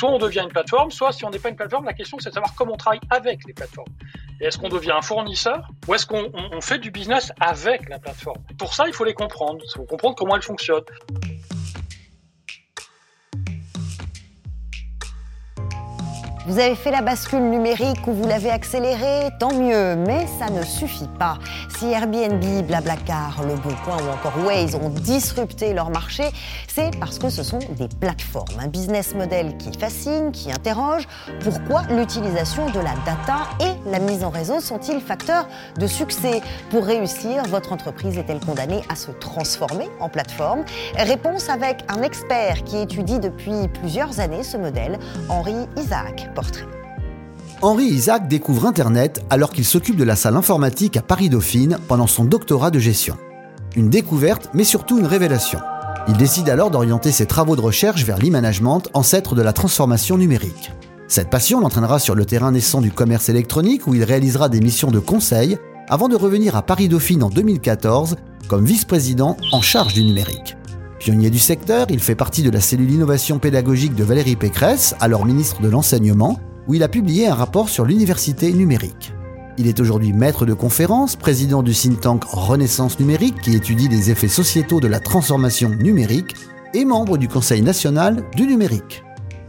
soit on devient une plateforme, soit si on n'est pas une plateforme, la question c'est de savoir comment on travaille avec les plateformes. Est-ce qu'on devient un fournisseur ou est-ce qu'on fait du business avec la plateforme? Pour ça, il faut les comprendre, il faut comprendre comment elles fonctionnent. Vous avez fait la bascule numérique ou vous l'avez accélérée, tant mieux, mais ça ne suffit pas. Si Airbnb, Blablacar, Le Bon ou encore Waze ont disrupté leur marché, c'est parce que ce sont des plateformes, un business model qui fascine, qui interroge. Pourquoi l'utilisation de la data et la mise en réseau sont-ils facteurs de succès? Pour réussir, votre entreprise est-elle condamnée à se transformer en plateforme? Réponse avec un expert qui étudie depuis plusieurs années ce modèle, Henri Isaac. Henri Isaac découvre Internet alors qu'il s'occupe de la salle informatique à Paris-Dauphine pendant son doctorat de gestion. Une découverte, mais surtout une révélation. Il décide alors d'orienter ses travaux de recherche vers l'e-management, ancêtre de la transformation numérique. Cette passion l'entraînera sur le terrain naissant du commerce électronique où il réalisera des missions de conseil avant de revenir à Paris-Dauphine en 2014 comme vice-président en charge du numérique. Pionnier du secteur, il fait partie de la cellule innovation pédagogique de Valérie Pécresse, alors ministre de l'Enseignement, où il a publié un rapport sur l'université numérique. Il est aujourd'hui maître de conférence, président du think tank Renaissance numérique qui étudie les effets sociétaux de la transformation numérique et membre du Conseil national du numérique.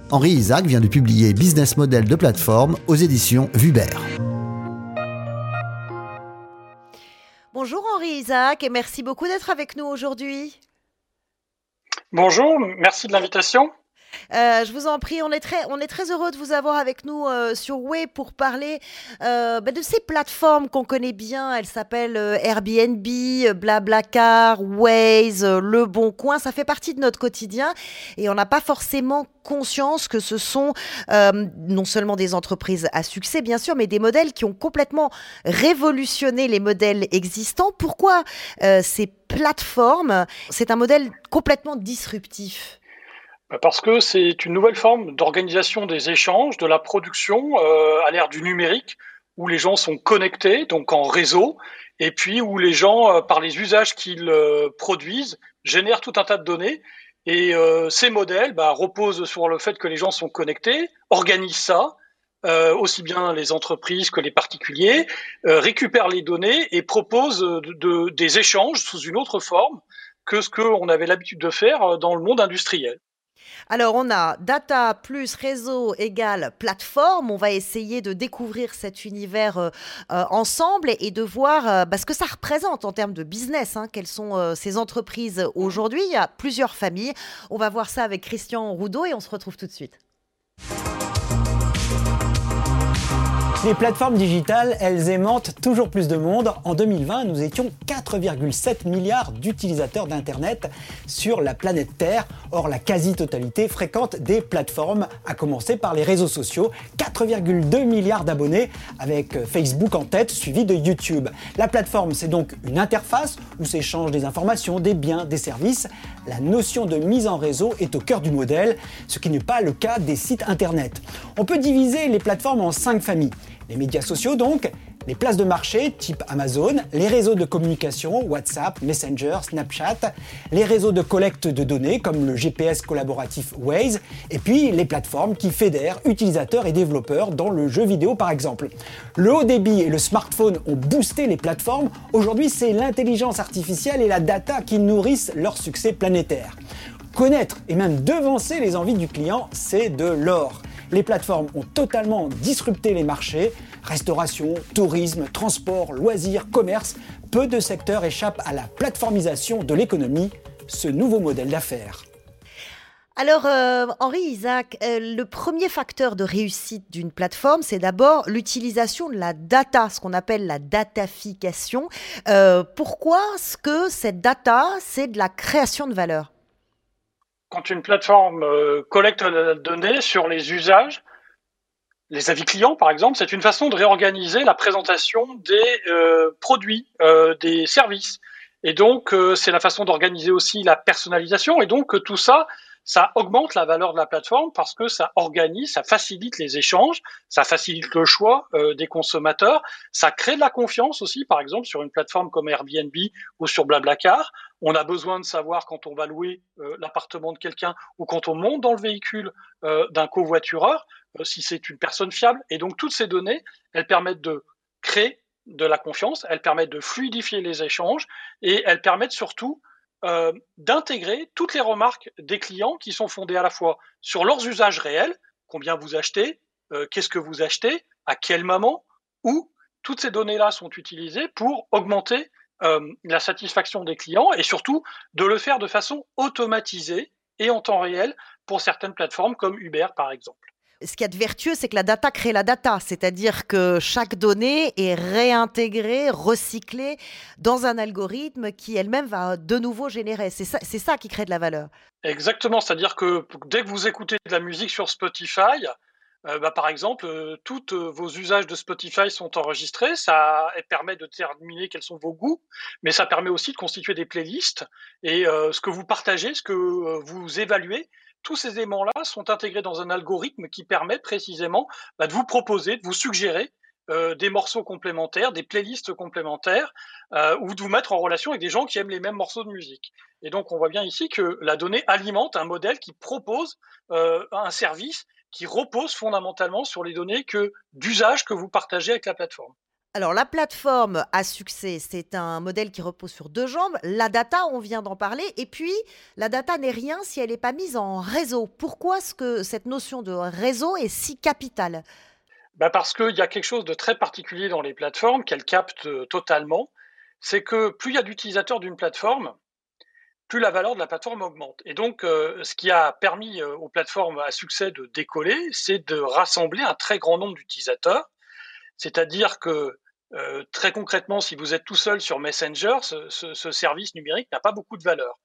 Henri Isaac vient de publier Business Model de plateforme aux éditions Vubert. Bonjour Henri Isaac et merci beaucoup d'être avec nous aujourd'hui. Bonjour, merci de l'invitation. Euh, je vous en prie, on est très, on est très heureux de vous avoir avec nous euh, sur Way pour parler euh, bah, de ces plateformes qu'on connaît bien. Elles s'appellent Airbnb, Blablacar, Waze, Le Bon Coin. Ça fait partie de notre quotidien et on n'a pas forcément conscience que ce sont non seulement des entreprises à succès, bien sûr, mais des modèles qui ont complètement révolutionné les modèles existants. Pourquoi ces plateformes, c'est un modèle complètement disruptif bah, parce que c'est une nouvelle forme d'organisation des échanges, de la production euh, à l'ère du numérique, où les gens sont connectés, donc en réseau, et puis où les gens, euh, par les usages qu'ils euh, produisent, génèrent tout un tas de données. Et ces modèles bah, reposent sur le fait que les gens sont connectés, organisent ça, aussi bien les entreprises que les particuliers, récupèrent les données et proposent de, des échanges sous une autre forme que ce qu'on avait l'habitude de faire dans le monde industriel. Alors, on a data plus réseau égale plateforme. On va essayer de découvrir cet univers euh, euh, ensemble et, de voir euh, bah, ce que ça représente en termes de business. Hein. quelles sont ces entreprises aujourd'hui? Il y a plusieurs familles. On va voir ça avec Christian Roudot et on se retrouve tout de suite. Les plateformes digitales, elles aimantent toujours plus de monde. En 2020, nous étions 4,7 milliards d'utilisateurs d'Internet sur la planète Terre. Or, la quasi-totalité fréquente des plateformes, à commencer par les réseaux sociaux. 4,2 milliards d'abonnés, avec Facebook en tête, suivi de YouTube. La plateforme, c'est donc une interface où s'échangent des informations, des biens, des services. La notion de mise en réseau est au cœur du modèle, ce qui n'est pas le cas des sites Internet. On peut diviser les plateformes en cinq familles. Les médias sociaux donc, les places de marché type Amazon, les réseaux de communication, WhatsApp, Messenger, Snapchat, les réseaux de collecte de données comme le GPS collaboratif Waze, et puis les plateformes qui fédèrent utilisateurs et développeurs dans le jeu vidéo par exemple. Le haut débit et le smartphone ont boosté les plateformes, aujourd'hui c'est l'intelligence artificielle et la data qui nourrissent leur succès planétaire. Connaître et même devancer les envies du client, c'est de l'or. Les plateformes ont totalement disrupté les marchés. Restauration, tourisme, transport, loisirs, commerce, peu de secteurs échappent à la plateformisation de l'économie, ce nouveau modèle d'affaires. Alors, euh, Henri Isaac, euh, le premier facteur de réussite d'une plateforme, c'est d'abord l'utilisation de la data, ce qu'on appelle la datafication. Euh, pourquoi est-ce que cette data, c'est de la création de valeur? Quand une plateforme euh, collecte la donnée sur les usages, les avis clients par exemple, c'est une façon de réorganiser la présentation des euh, produits, euh, des services. Et donc, c'est la façon d'organiser aussi la personnalisation. Et donc, tout ça ça augmente la valeur de la plateforme parce que ça organise, ça facilite les échanges, ça facilite le choix euh, des consommateurs, ça crée de la confiance aussi, par exemple sur une plateforme comme Airbnb ou sur Blablacar. On a besoin de savoir quand on va louer euh, l'appartement de quelqu'un ou quand on monte dans le véhicule euh, d'un covoitureur si c'est une personne fiable. Et donc toutes ces données, elles permettent de créer de la confiance, elles permettent de fluidifier les échanges et elles permettent surtout euh, d'intégrer toutes les remarques des clients qui sont fondées à la fois sur leurs usages réels, combien vous achetez, euh, qu'est-ce que vous achetez, à quel moment, où toutes ces données-là sont utilisées pour augmenter euh, la satisfaction des clients et surtout de le faire de façon automatisée et en temps réel pour certaines plateformes comme Uber par exemple ce qu'il y a de vertueux, c'est que la data crée la data, c'est-à-dire que chaque donnée est réintégrée, recyclée dans un algorithme qui elle-même va de nouveau générer. C'est ça, qui crée de la valeur. Exactement, c'est-à-dire que dès que vous écoutez de la musique sur Spotify, euh, bah, par exemple, euh, tous vos usages de Spotify sont enregistrés. Ça permet de déterminer quels sont vos goûts, mais ça permet aussi de constituer des playlists. Et euh, ce que vous partagez, ce que vous évaluez, tous ces éléments-là sont intégrés dans un algorithme qui permet précisément bah, de vous proposer, de vous suggérer euh, des morceaux complémentaires, des playlists complémentaires, euh, ou de vous mettre en relation avec des gens qui aiment les mêmes morceaux de musique. Et donc on voit bien ici que la donnée alimente un modèle qui propose euh, un service qui repose fondamentalement sur les données d'usage que vous partagez avec la plateforme. Alors, la plateforme à succès, c'est un modèle qui repose sur deux jambes. La data, on vient d'en parler. Et puis, la data n'est rien si elle n'est pas mise en réseau. Pourquoi est-ce que cette notion de réseau est si capitale? Bah Parce qu'il y a quelque chose de très particulier dans les plateformes qu'elles captent euh, totalement. C'est que plus il y a d'utilisateurs d'une plateforme, plus la valeur de la plateforme augmente. Et donc, euh, ce qui a permis euh, aux plateformes à succès de décoller, c'est de rassembler un très grand nombre d'utilisateurs. C'est-à-dire que euh, très concrètement, si vous êtes tout seul sur Messenger, ce, service numérique n'a pas beaucoup de valeur.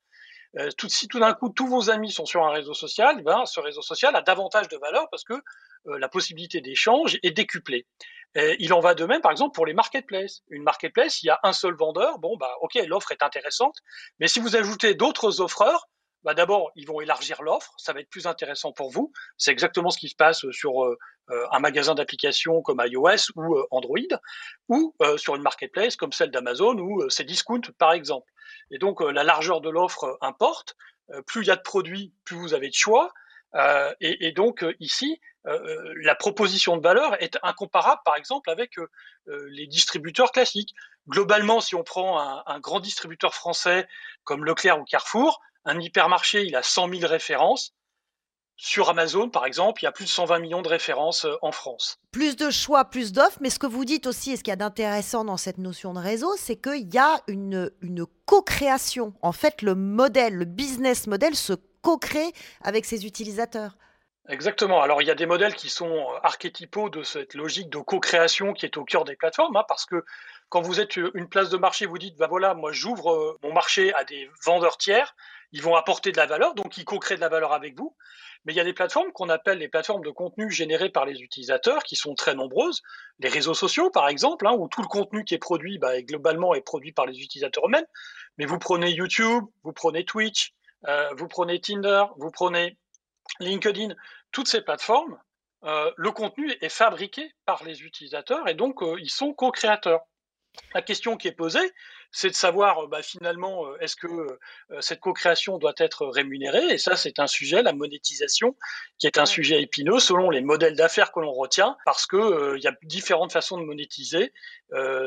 Euh, si tout d'un coup tous vos amis sont sur un réseau social, ben, ce réseau social a davantage de valeur parce que euh, la possibilité d'échange est décuplée. il en va de même, par exemple, pour les marketplaces. Une marketplace, il y a un seul vendeur, bon, bah, ok, l'offre est intéressante, mais si vous ajoutez d'autres offreurs, bah d'abord, ils vont élargir l'offre, ça va être plus intéressant pour vous. C'est exactement ce qui se passe sur euh, euh, un magasin d'applications comme iOS ou euh, Android, ou sur une marketplace comme celle d'Amazon ou c'est Discount par exemple. Et donc la largeur de l'offre importe. plus il y a de produits, plus vous avez de choix. Et, donc ici, la proposition de valeur est incomparable, par exemple, avec les distributeurs classiques. Globalement, si on prend un grand distributeur français comme Leclerc ou Carrefour, un hypermarché, il a 100 000 références. Sur Amazon, par exemple, il y a plus de 120 millions de références euh, en France. Plus de choix, plus d'offres, mais ce que vous dites aussi, et ce qu'il y a d'intéressant dans cette notion de réseau, c'est qu'il y a une, une co-création. En fait, le modèle, le business model se co-crée avec ses utilisateurs. Exactement. Alors il y a des modèles qui sont euh, archétypaux de cette logique de co-création qui est au cœur des plateformes, hein, parce que quand vous êtes euh, une place de marché, vous dites, bah voilà, moi j'ouvre mon marché à des vendeurs tiers, ils vont apporter de la valeur, donc ils co-créent de la valeur avec vous. Mais il y a des plateformes qu'on appelle les plateformes de contenu générées par les utilisateurs, qui sont très nombreuses. Les réseaux sociaux, par exemple, hein, où tout le contenu qui est produit, bah, globalement, est produit par les utilisateurs eux-mêmes. Mais vous prenez YouTube, vous prenez Twitch, euh, vous prenez Tinder, vous prenez LinkedIn, toutes ces plateformes, euh, le contenu est fabriqué par les utilisateurs et donc euh, ils sont co-créateurs. La question qui est posée, c'est de savoir euh, bah, finalement euh, est-ce que euh, cette co-création doit être rémunérée? Et ça c'est un sujet la monétisation qui est un sujet épineux selon les modèles d'affaires que l'on retient parce que il y a différentes façons de monétiser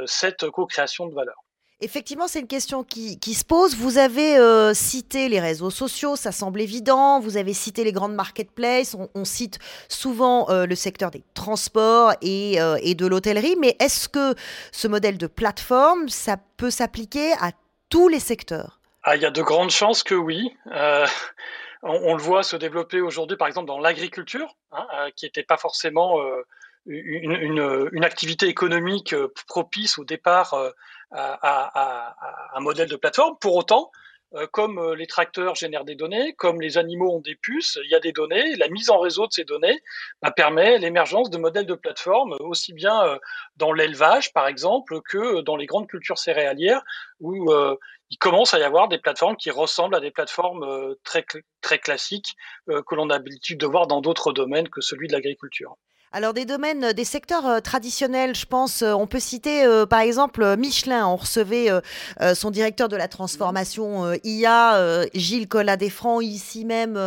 cette co-création de valeur. Effectivement, c'est une question qui, se pose. Vous avez euh, cité les réseaux sociaux, ça semble évident. Vous avez cité les grandes marketplaces. On, cite souvent euh, le secteur des transports et, euh, et de l'hôtellerie. Mais est-ce que ce modèle de plateforme, ça peut s'appliquer à tous les secteurs? Ah, Il y a de grandes chances que oui. On, le voit se développer aujourd'hui, par exemple, dans l'agriculture, hein, qui n'était pas forcément une, activité économique propice au départ à, un modèle de plateforme. Pour autant, euh, comme euh, les tracteurs génèrent des données, comme les animaux ont des puces, il y a des données. La mise en réseau de ces données bah, permet l'émergence de modèles de plateforme aussi bien euh, dans l'élevage, par exemple, que dans les grandes cultures céréalières, où il commence à y avoir des plateformes qui ressemblent à des plateformes très, très classiques que l'on a l'habitude de voir dans d'autres domaines que celui de l'agriculture. Alors des domaines, euh, des secteurs euh, traditionnels, je pense, euh, on peut citer par exemple Michelin. On recevait son directeur de la transformation IA, Gilles Collat-Desfrancs, ici même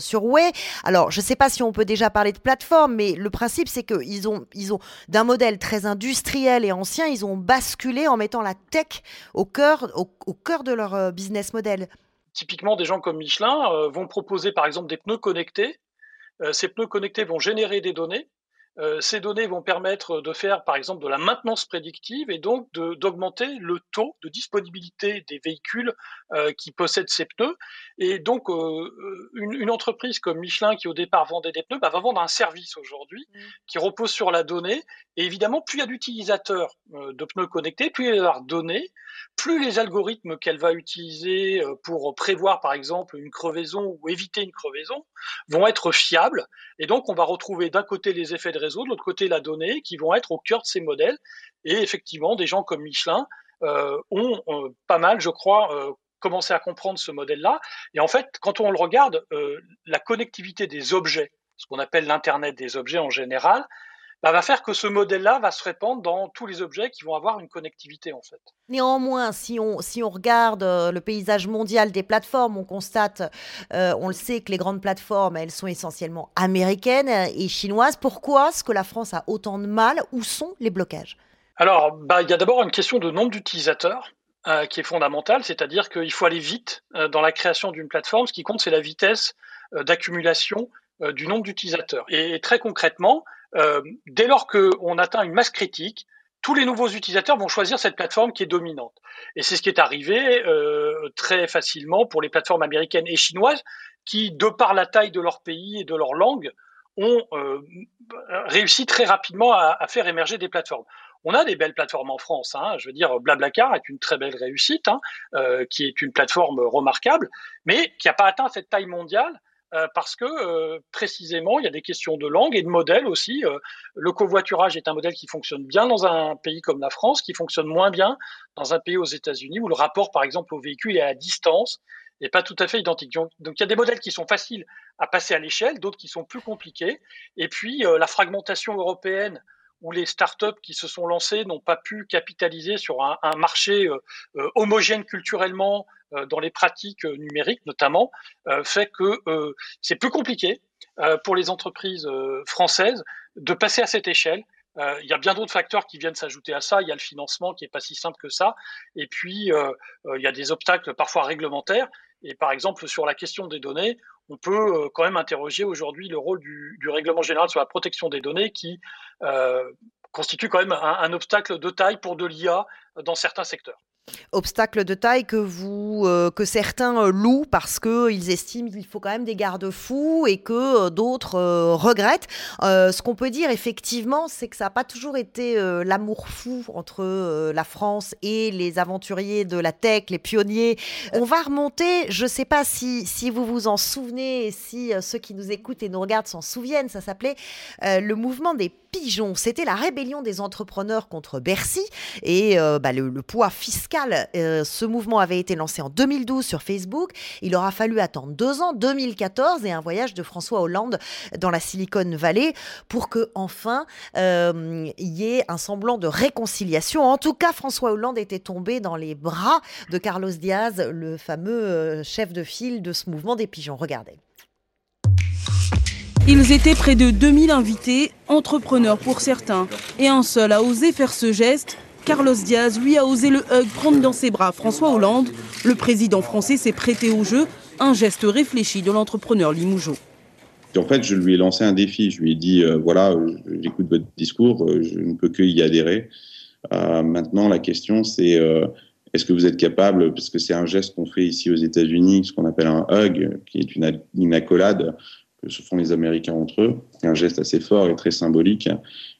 sur Way. Alors je ne sais pas si on peut déjà parler de plateforme, mais le principe c'est qu'ils ont, ils ont d'un modèle très industriel et ancien, ils ont basculé en mettant la tech au cœur, au, cœur de leur business model. Typiquement, des gens comme Michelin vont proposer par exemple des pneus connectés. ces pneus connectés vont générer des données euh, ces données vont permettre de faire, par exemple, de la maintenance prédictive et donc d'augmenter le taux de disponibilité des véhicules euh, qui possèdent ces pneus. Et donc, euh, une, entreprise comme Michelin, qui au départ vendait des pneus, bah, va vendre un service aujourd'hui mmh. qui repose sur la donnée. Et évidemment, plus il y a d'utilisateurs de pneus connectés, plus il y a de données, plus les algorithmes qu'elle va utiliser pour prévoir, par exemple, une crevaison ou éviter une crevaison vont être fiables. Et donc, on va retrouver d'un côté les effets de réseau, de l'autre côté la donnée, qui vont être au cœur de ces modèles. Et effectivement, des gens comme Michelin euh, ont euh, pas mal, je crois, euh, commencé à comprendre ce modèle-là. Et en fait, quand on le regarde, la connectivité des objets, ce qu'on appelle l'Internet des objets en général, bah, va faire que ce modèle-là va se répandre dans tous les objets qui vont avoir une connectivité en fait. Néanmoins, si on, si on regarde euh, le paysage mondial des plateformes, on constate, euh, on le sait, que les grandes plateformes, elles sont essentiellement américaines et chinoises. Pourquoi est-ce que la France a autant de mal? Où sont les blocages? Alors, bah, il y a d'abord une question de nombre d'utilisateurs. Euh, qui est fondamentale, c'est-à-dire qu'il faut aller vite dans la création d'une plateforme. Ce qui compte, c'est la vitesse d'accumulation du nombre d'utilisateurs. et, très concrètement, euh, dès lors qu'on atteint une masse critique, tous les nouveaux utilisateurs vont choisir cette plateforme qui est dominante. Et c'est ce qui est arrivé euh, très facilement pour les plateformes américaines et chinoises qui, de par la taille de leur pays et de leur langue, ont euh, réussi très rapidement à, faire émerger des plateformes. On a des belles plateformes en France. Hein, je veux dire, Blablacar est une très belle réussite, hein, qui est une plateforme remarquable, mais qui n'a pas atteint cette taille mondiale euh, parce que euh, précisément, il y a des questions de langue et de modèle aussi. Euh, le covoiturage est un modèle qui fonctionne bien dans un pays comme la France, qui fonctionne moins bien dans un pays aux États-Unis, où le rapport, par exemple, au véhicule est à distance n'est pas tout à fait identique. Donc il y a des modèles qui sont faciles à passer à l'échelle, d'autres qui sont plus compliqués. Et puis la fragmentation européenne où les startups qui se sont lancées n'ont pas pu capitaliser sur un, marché homogène culturellement, euh, dans les pratiques euh, numériques notamment, euh, fait que c'est plus compliqué pour les entreprises françaises de passer à cette échelle. Il y a bien d'autres facteurs qui viennent s'ajouter à ça. Il y a le financement qui est pas si simple que ça. Et puis, il y a des obstacles parfois réglementaires. Et par exemple, sur la question des données, on peut quand même interroger aujourd'hui le rôle du, règlement général sur la protection des données qui constitue quand même un obstacle de taille pour de l'IA dans certains secteurs. Obstacle de taille que vous euh, que certains euh, louent parce qu'ils estiment qu'il faut quand même des garde-fous et que euh, d'autres regrettent. ce qu'on peut dire effectivement, c'est que ça n'a pas toujours été l'amour fou entre la France et les aventuriers de la tech, les pionniers. On va remonter, je ne sais pas si, si vous vous en souvenez et si ceux qui nous écoutent et nous regardent s'en souviennent, ça s'appelait le mouvement des pigeons. C'était la rébellion des entrepreneurs contre Bercy et bah, le poids fiscal euh, ce mouvement avait été lancé en 2012 sur Facebook. Il aura fallu attendre deux ans, 2014, et un voyage de François Hollande dans la Silicon Valley pour que enfin euh, il y ait un semblant de réconciliation. En tout cas, François Hollande était tombé dans les bras de Carlos Diaz, le fameux euh, chef de file de ce mouvement des pigeons. Regardez. Ils étaient près de 2000 invités, entrepreneurs pour certains, et un seul a osé faire ce geste, Carlos Diaz, lui, a osé le hug, prendre dans ses bras François Hollande. Le président français s'est prêté au jeu, un geste réfléchi de l'entrepreneur Limoujo. En fait, je lui ai lancé un défi. Je lui ai dit, euh, voilà, j'écoute votre discours, euh, je ne peux que y adhérer. Euh, maintenant, la question, c'est est-ce que vous êtes capable, parce que c'est un geste qu'on fait ici aux États-Unis, ce qu'on appelle un hug, qui est une, une accolade, que se font les Américains entre eux, un geste assez fort et très symbolique.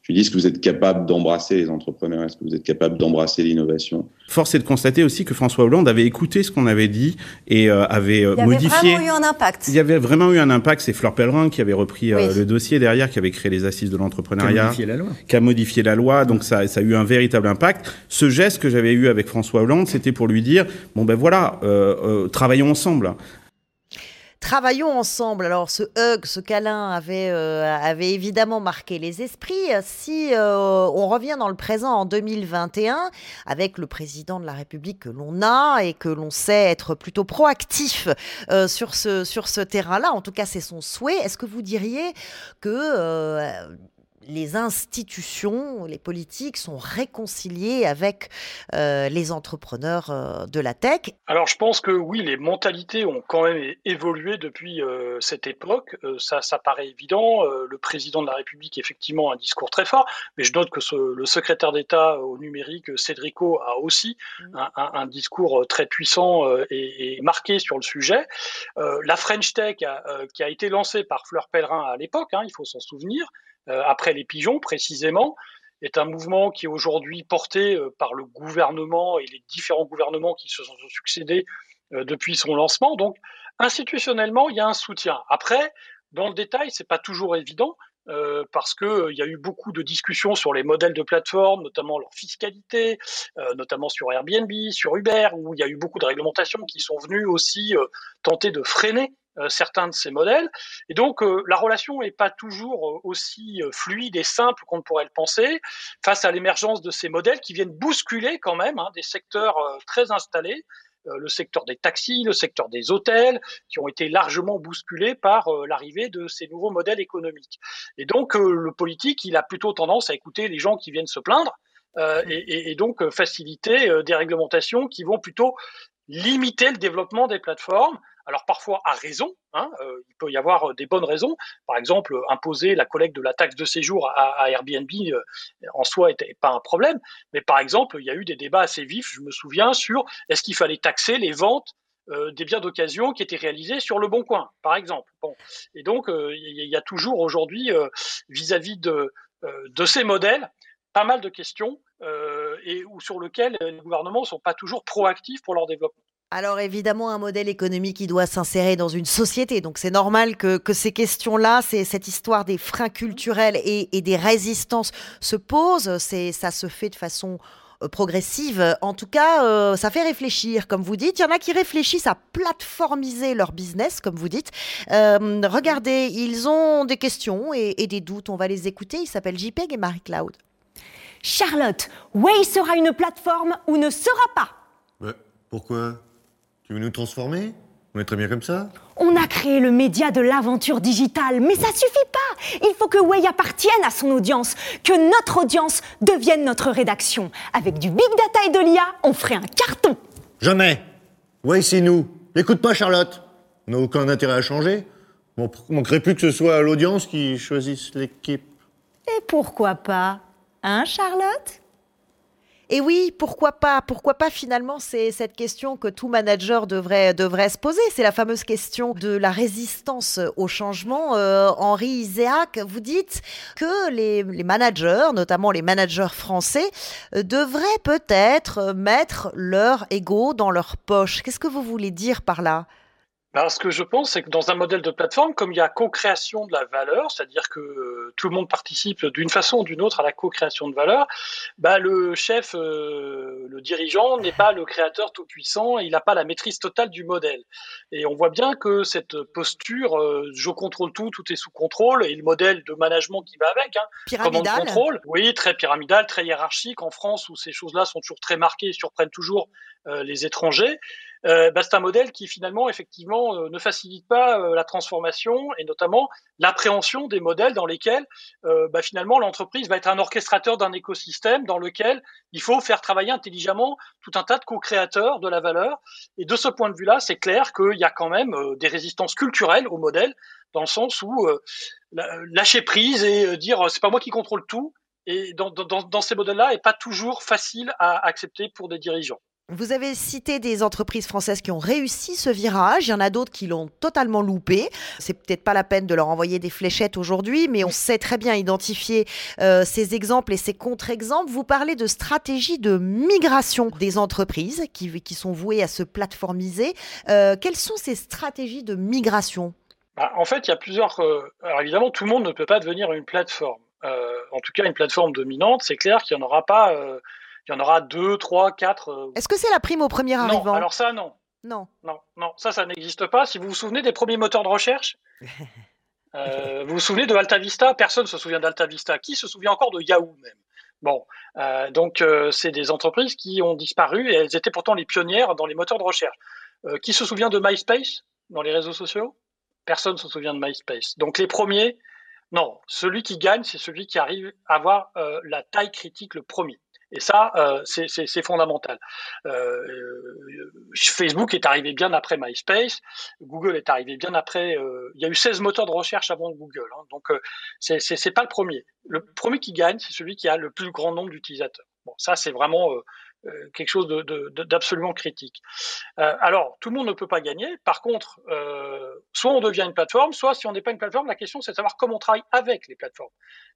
Je lui dis, est-ce que vous êtes capable d'embrasser les entrepreneurs? Est-ce que vous êtes capable d'embrasser l'innovation? Force est de constater aussi que François Hollande avait écouté ce qu'on avait dit et euh, avait euh, modifié. Il y avait vraiment eu un impact. Il y avait vraiment eu un impact. C'est Fleur Pellerin qui avait repris euh, le dossier derrière, qui avait créé les assises de l'entrepreneuriat. Qui a modifié la loi. Qui a modifié la loi. Donc ça, ça a eu un véritable impact. Ce geste que j'avais eu avec François Hollande, c'était pour lui dire, bon ben voilà, euh, travaillons ensemble. Travaillons ensemble. Alors ce hug, ce câlin avait, euh, avait évidemment marqué les esprits. Si euh, on revient dans le présent en 2021, avec le président de la République que l'on a et que l'on sait être plutôt proactif euh, sur ce, sur ce terrain-là, en tout cas c'est son souhait, est-ce que vous diriez que les institutions, les politiques sont réconciliées avec euh, les entrepreneurs euh, de la tech Alors je pense que oui, les mentalités ont quand même évolué depuis euh, cette époque. ça, ça paraît évident. le président de la République, effectivement, a un discours très fort, mais je note que le secrétaire d'État au numérique, Cédrico, a aussi mmh. un, discours très puissant et, marqué sur le sujet. la French Tech, qui a été lancée par Fleur Pellerin à l'époque, hein, il faut s'en souvenir, après les pigeons précisément, est un mouvement qui est aujourd'hui porté euh, par le gouvernement et les différents gouvernements qui se sont succédés euh, depuis son lancement. Donc, institutionnellement, il y a un soutien. Après, dans le détail, c'est pas toujours évident. parce qu'il y a eu beaucoup de discussions sur les modèles de plateforme, notamment leur fiscalité, notamment sur Airbnb, sur Uber, où il y a eu beaucoup de réglementations qui sont venues aussi tenter de freiner euh, certains de ces modèles. Et donc, euh, la relation n'est pas toujours euh, aussi fluide et simple qu'on pourrait le penser face à l'émergence de ces modèles qui viennent bousculer quand même hein, des secteurs très installés, le secteur des taxis, le secteur des hôtels, qui ont été largement bousculés par l'arrivée de ces nouveaux modèles économiques. Et donc, le politique, il a plutôt tendance à écouter les gens qui viennent se plaindre. et, et, donc faciliter des réglementations qui vont plutôt limiter le développement des plateformes alors parfois à raison, hein, euh, il peut y avoir euh, des bonnes raisons. Par exemple, imposer la collecte de la taxe de séjour à, Airbnb euh, en soi n'était pas un problème. Mais par exemple, il y a eu des débats assez vifs, je me souviens, sur est-ce qu'il fallait taxer les ventes des biens d'occasion qui étaient réalisés sur le Bon Coin, par exemple. Et donc, il y, a toujours aujourd'hui, vis-à-vis de, ces modèles, pas mal de questions et sur lesquelles les gouvernements ne sont pas toujours proactifs pour leur développement. Alors évidemment, un modèle économique qui doit s'insérer dans une société. Donc c'est normal que, ces questions-là, cette histoire des freins culturels et, des résistances se posent. Ça se fait de façon euh, progressive. En tout cas, euh, ça fait réfléchir, comme vous dites. Il y en a qui réfléchissent à plateformiser leur business, comme vous dites. Euh, regardez, ils ont des questions et, des doutes. On va les écouter. Ils s'appellent JPEG et Marie-Claude. Charlotte, Way sera une plateforme ou ne sera pas? Ouais, pourquoi? Tu veux nous transformer? On est très bien comme ça. On a créé le média de l'aventure digitale, mais ça suffit pas. Il faut que Way appartienne à son audience, que notre audience devienne notre rédaction. Avec du big data et de l'IA, on ferait un carton. Jamais. Way, c'est nous. N'écoute pas, Charlotte. On n'a aucun intérêt à changer. On manquerait plus que ce soit l'audience qui choisisse l'équipe. Et pourquoi pas? Hein, Charlotte? Et oui, pourquoi pas Pourquoi pas finalement C'est cette question que tout manager devrait, devrait se poser. C'est la fameuse question de la résistance au changement. Euh, Henri Iséac, vous dites que les, les, managers, notamment les managers français, euh, devraient peut-être mettre leur ego dans leur poche. Qu'est-ce que vous voulez dire par là? Ben, ce que je pense, c'est que dans un modèle de plateforme, comme il y a co-création de la valeur, c'est-à-dire que euh, tout le monde participe d'une façon ou d'une autre à la co-création de valeur, ben, le chef, euh, le dirigeant n'est pas le créateur tout puissant, il n'a pas la maîtrise totale du modèle. Et on voit bien que cette posture, euh, je contrôle tout, tout est sous contrôle, et le modèle de management qui va avec, hein, pyramidal. contrôle, oui, très pyramidal, très hiérarchique en France où ces choses-là sont toujours très marquées et surprennent toujours les étrangers. Euh, bah, c'est un modèle qui finalement effectivement euh, ne facilite pas euh, la transformation et notamment l'appréhension des modèles dans lesquels bah, finalement l'entreprise va être un orchestrateur d'un écosystème dans lequel il faut faire travailler intelligemment tout un tas de co-créateurs de la valeur. Et de ce point de vue-là, c'est clair qu'il y a quand même des résistances culturelles au modèle dans le sens où lâcher prise et dire c'est pas moi qui contrôle tout et dans, dans, dans ces modèles-là est pas toujours facile à accepter pour des dirigeants. Vous avez cité des entreprises françaises qui ont réussi ce virage. Il y en a d'autres qui l'ont totalement loupé. C'est peut-être pas la peine de leur envoyer des fléchettes aujourd'hui, mais on sait très bien identifier euh, ces exemples et ces contre-exemples. Vous parlez de stratégie de migration des entreprises qui, sont vouées à se plateformiser. Euh, quelles sont ces stratégies de migration? Bah, En fait, il y a plusieurs. Euh, alors évidemment, tout le monde ne peut pas devenir une plateforme. en tout cas, une plateforme dominante, c'est clair qu'il n'y en aura pas il y en aura deux, trois, quatre. Euh, Est-ce que c'est la prime au premier arrivant Non, alors ça, non. Non. Non, non, ça, ça n'existe pas. Si vous vous souvenez des premiers moteurs de recherche, euh, vous vous souvenez de Alta Vista? Personne ne se souvient d'Alta Vista. Qui se souvient encore de Yahoo même? Bon, euh, donc c'est des entreprises qui ont disparu et elles étaient pourtant les pionnières dans les moteurs de recherche. qui se souvient de MySpace dans les réseaux sociaux? Personne ne se souvient de MySpace. Donc les premiers, non, celui qui gagne, c'est celui qui arrive à avoir la taille critique le premier. Et ça, euh, c'est fondamental. Euh, Facebook est arrivé bien après MySpace, Google est arrivé bien après. Euh, il y a eu 16 moteurs de recherche avant Google, hein, donc euh, c'est pas le premier. Le premier qui gagne, c'est celui qui a le plus grand nombre d'utilisateurs. Bon, ça c'est vraiment euh, euh, quelque chose d'absolument de, critique. alors, tout le monde ne peut pas gagner. Par contre, soit on devient une plateforme, soit si on n'est pas une plateforme, la question c'est de savoir comment on travaille avec les plateformes.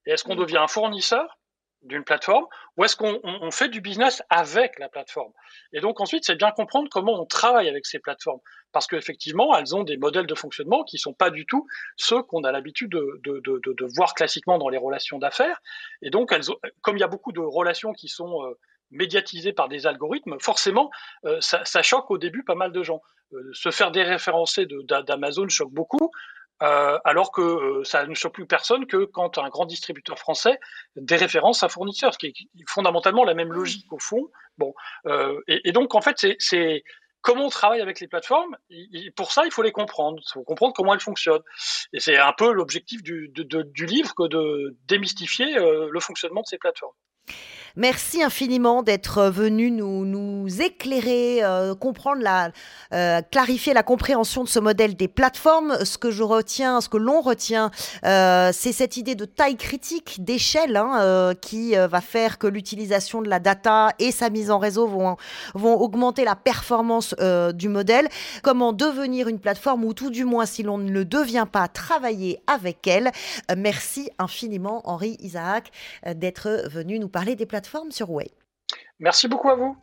Est-ce qu'on mmh. devient un fournisseur d'une plateforme ou est-ce qu'on fait du business avec la plateforme? Et donc ensuite, c'est bien comprendre comment on travaille avec ces plateformes parce qu'effectivement, elles ont des modèles de fonctionnement qui sont pas du tout ceux qu'on a l'habitude de, voir classiquement dans les relations d'affaires. Et donc, elles comme il y a beaucoup de relations qui sont euh, médiatisées par des algorithmes, forcément, euh, ça, ça, choque au début pas mal de gens. Euh, se faire déréférencer d'Amazon choque beaucoup. Euh, alors que euh, ça ne choque plus personne que quand un grand distributeur français déréférence un fournisseur, ce qui est fondamentalement la même logique au fond. Bon, euh, et, donc en fait, c'est comment on travaille avec les plateformes. pour ça, il faut les comprendre. Il faut comprendre comment elles fonctionnent. Et c'est un peu l'objectif du, du, livre que de démystifier le fonctionnement de ces plateformes. Merci infiniment d'être venu nous, éclairer, euh, comprendre la, euh, clarifier la compréhension de ce modèle des plateformes. Ce que je retiens, ce que l'on retient, euh, c'est cette idée de taille critique, d'échelle, hein, qui va faire que l'utilisation de la data et sa mise en réseau vont, vont augmenter la performance du modèle. Comment devenir une plateforme ou tout du moins, si l'on ne le devient pas, travailler avec elle. merci infiniment, Henri Isaac, d'être venu nous parler des plateformes sur Way. Merci beaucoup à vous.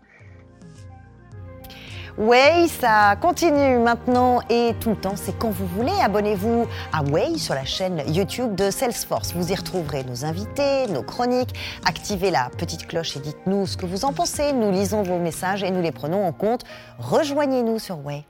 Way, ça continue maintenant et tout le temps, c'est quand vous voulez. Abonnez-vous à Way sur la chaîne YouTube de Salesforce. Vous y retrouverez nos invités, nos chroniques. Activez la petite cloche et dites-nous ce que vous en pensez. Nous lisons vos messages et nous les prenons en compte. Rejoignez-nous sur Way.